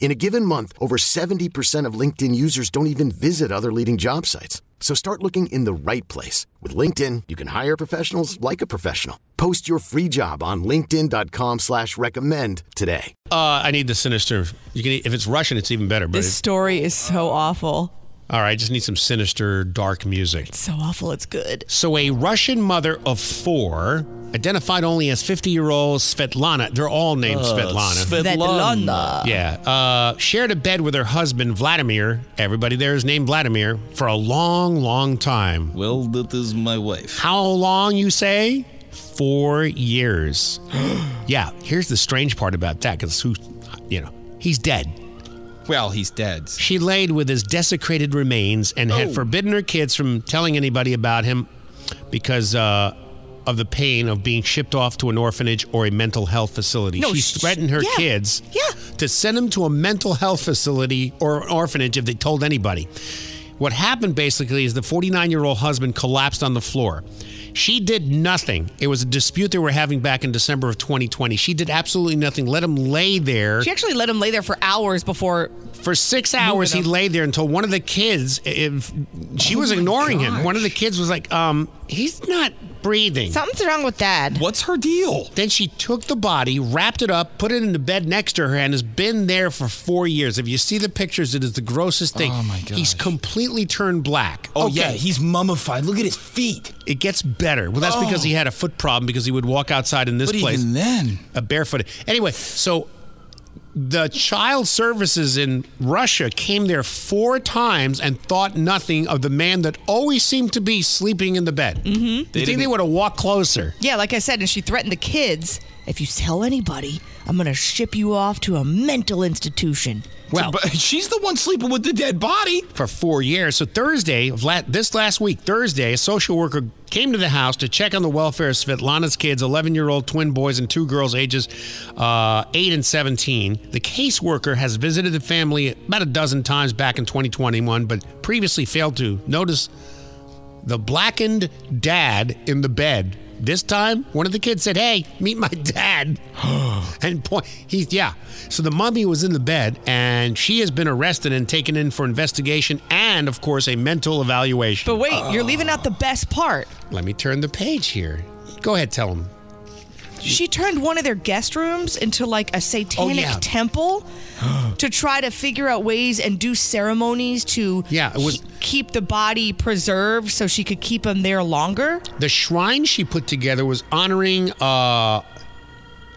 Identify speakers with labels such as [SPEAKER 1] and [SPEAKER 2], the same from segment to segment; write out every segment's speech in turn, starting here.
[SPEAKER 1] In a given month, over 70% of LinkedIn users don't even visit other leading job sites. So start looking in the right place. With LinkedIn, you can hire professionals like a professional. Post your free job on linkedin.com slash recommend today.
[SPEAKER 2] Uh, I need the sinister. You can if it's Russian, it's even better. But
[SPEAKER 3] This
[SPEAKER 2] it-
[SPEAKER 3] story is so awful.
[SPEAKER 2] all right, I just need some sinister, dark music.
[SPEAKER 3] So awful, it's good.
[SPEAKER 2] So a Russian mother of four, identified only as 50-year-old Svetlana. They're all named Svetlana.
[SPEAKER 3] Svetlana.
[SPEAKER 2] yeah, uh, shared a bed with her husband Vladimir. Everybody there is named Vladimir for a long, long time.
[SPEAKER 4] Well, that is my wife.
[SPEAKER 2] How long, you say? Four years. yeah, here's the strange part about that because who, you know, he's dead.
[SPEAKER 4] Well, he's dead.
[SPEAKER 2] She laid with his desecrated remains and
[SPEAKER 4] Oh.
[SPEAKER 2] had forbidden her kids from telling anybody about him because uh, of the pain of being shipped off to an orphanage or a mental health facility.
[SPEAKER 3] No,
[SPEAKER 2] she
[SPEAKER 3] sh-
[SPEAKER 2] threatened her
[SPEAKER 3] yeah,
[SPEAKER 2] kids
[SPEAKER 3] yeah.
[SPEAKER 2] to send them to a mental health facility or an orphanage if they told anybody. What happened basically is the 49 year old husband collapsed on the floor. She did nothing. It was a dispute they were having back in December of 2020. She did absolutely nothing. Let him lay there.
[SPEAKER 3] She actually let him lay there for hours before.
[SPEAKER 2] For six hours, he lay there until one of the kids, if she was ignoring him. One of the kids was like, um, he's not breathing.
[SPEAKER 3] Something's wrong with dad.
[SPEAKER 4] What's her deal?
[SPEAKER 2] Then she took the body, wrapped it up, put it in the bed next to her, and has been there for four years. If you see the pictures, it is the grossest thing.
[SPEAKER 4] Oh, my
[SPEAKER 2] god.
[SPEAKER 4] He's
[SPEAKER 2] completely turned black.
[SPEAKER 4] Oh,
[SPEAKER 2] Okay,
[SPEAKER 4] yeah, he's mummified. Look at his feet.
[SPEAKER 2] it gets better. Well, that's because oh. he had a foot problem because he would walk outside in this
[SPEAKER 4] Oh. But
[SPEAKER 2] place
[SPEAKER 4] even then,
[SPEAKER 2] a barefooted. Anyway, so the child services in Russia came there four times and thought nothing of the man that always seemed to be sleeping in the bed. Mm-hmm. You think they
[SPEAKER 4] didn't-
[SPEAKER 2] would have walked closer?
[SPEAKER 3] Yeah, like I said, and she threatened the kids if you tell anybody, I'm going to ship you off to a mental institution.
[SPEAKER 2] Well,
[SPEAKER 4] but she's the one sleeping with the dead body.
[SPEAKER 2] for four years. So Thursday, of la- this last week, Thursday, a social worker came to the house to check on the welfare of Svetlana's kids, 11-year-old twin boys and two girls, ages uh, 8 and 17. The caseworker has visited the family about a dozen times back in 2021, but previously failed to notice the blackened dad in the bed. This time, one of the kids said, "Hey, meet my dad." and point, he's yeah. So the mummy was in the bed, and she has been arrested and taken in for investigation and, of course, a mental evaluation.
[SPEAKER 3] But wait, you're leaving out the best part.
[SPEAKER 2] Let me turn the page here. Go ahead, tell him.
[SPEAKER 3] She turned one of their guest rooms into like a satanic
[SPEAKER 2] yeah.
[SPEAKER 3] temple to try to figure out ways and do ceremonies to
[SPEAKER 2] Yeah, it was-
[SPEAKER 3] ke- keep the body preserved so she could keep him there longer.
[SPEAKER 2] The shrine she put together was honoring uh,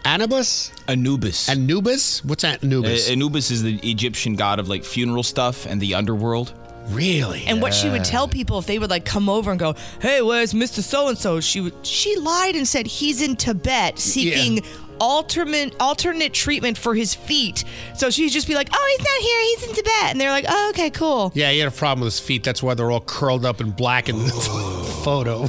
[SPEAKER 2] Anubis.
[SPEAKER 4] Anubis.
[SPEAKER 2] Anubis. What's that? Anubis.
[SPEAKER 4] Uh, Anubis is the Egyptian god of like funeral stuff and the underworld.
[SPEAKER 2] Really?
[SPEAKER 3] And what she would tell people if they would like come over and go, "Hey, where's Mr. So and So?" She would she lied and said he's in Tibet seeking alternate alternate treatment for his feet. So she'd just be like, "Oh, he's not here. He's in Tibet." And they're like, "Oh, okay, cool."
[SPEAKER 2] Yeah, he had a problem with his feet. That's why they're all curled up and black in the photo.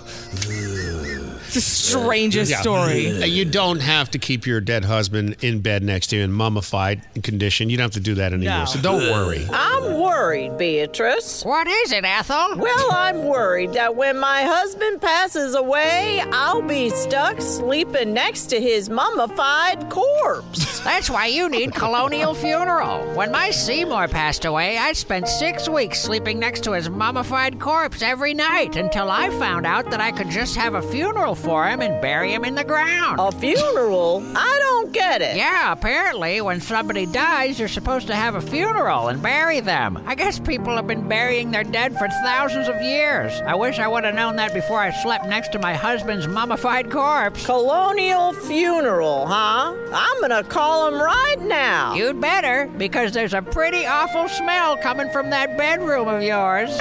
[SPEAKER 3] It's the strangest
[SPEAKER 2] Yeah.
[SPEAKER 3] story.
[SPEAKER 2] Uh, You don't have to keep your dead husband in bed next to you in mummified condition. You don't have to do that anymore.
[SPEAKER 3] No.
[SPEAKER 2] So don't worry.
[SPEAKER 5] I'm worried, Beatrice.
[SPEAKER 6] What is it, Ethel?
[SPEAKER 5] Well, I'm worried that when my husband passes away, I'll be stuck sleeping next to his mummified corpse.
[SPEAKER 6] That's why you need Colonial Funeral. When my Seymour passed away, I spent six weeks sleeping next to his mummified corpse every night until I found out that I could just have a funeral for him and bury him in the ground.
[SPEAKER 5] A funeral? I don't get it.
[SPEAKER 6] Yeah, apparently, when somebody dies, you're supposed to have a funeral and bury them. I guess people have been burying their dead for thousands of years. I wish I would have known that before I slept next to my husband's mummified corpse.
[SPEAKER 5] Colonial funeral, huh? I'm gonna call him right now.
[SPEAKER 6] You'd better, because there's a pretty awful smell coming from that bedroom of yours.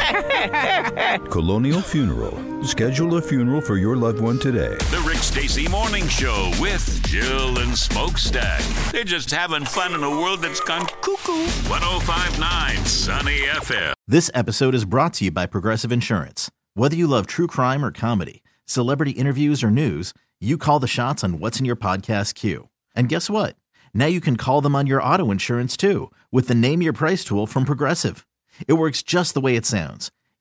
[SPEAKER 7] Colonial Funeral. Schedule a funeral for your loved one today.
[SPEAKER 8] The Rick Stacy Morning Show with Jill and Smokestack. They're just having fun in a world that's gone cuckoo. 1059 Sunny FM.
[SPEAKER 9] This episode is brought to you by Progressive Insurance. Whether you love true crime or comedy, celebrity interviews or news, you call the shots on what's in your podcast queue. And guess what? Now you can call them on your auto insurance too with the Name Your Price tool from Progressive. It works just the way it sounds.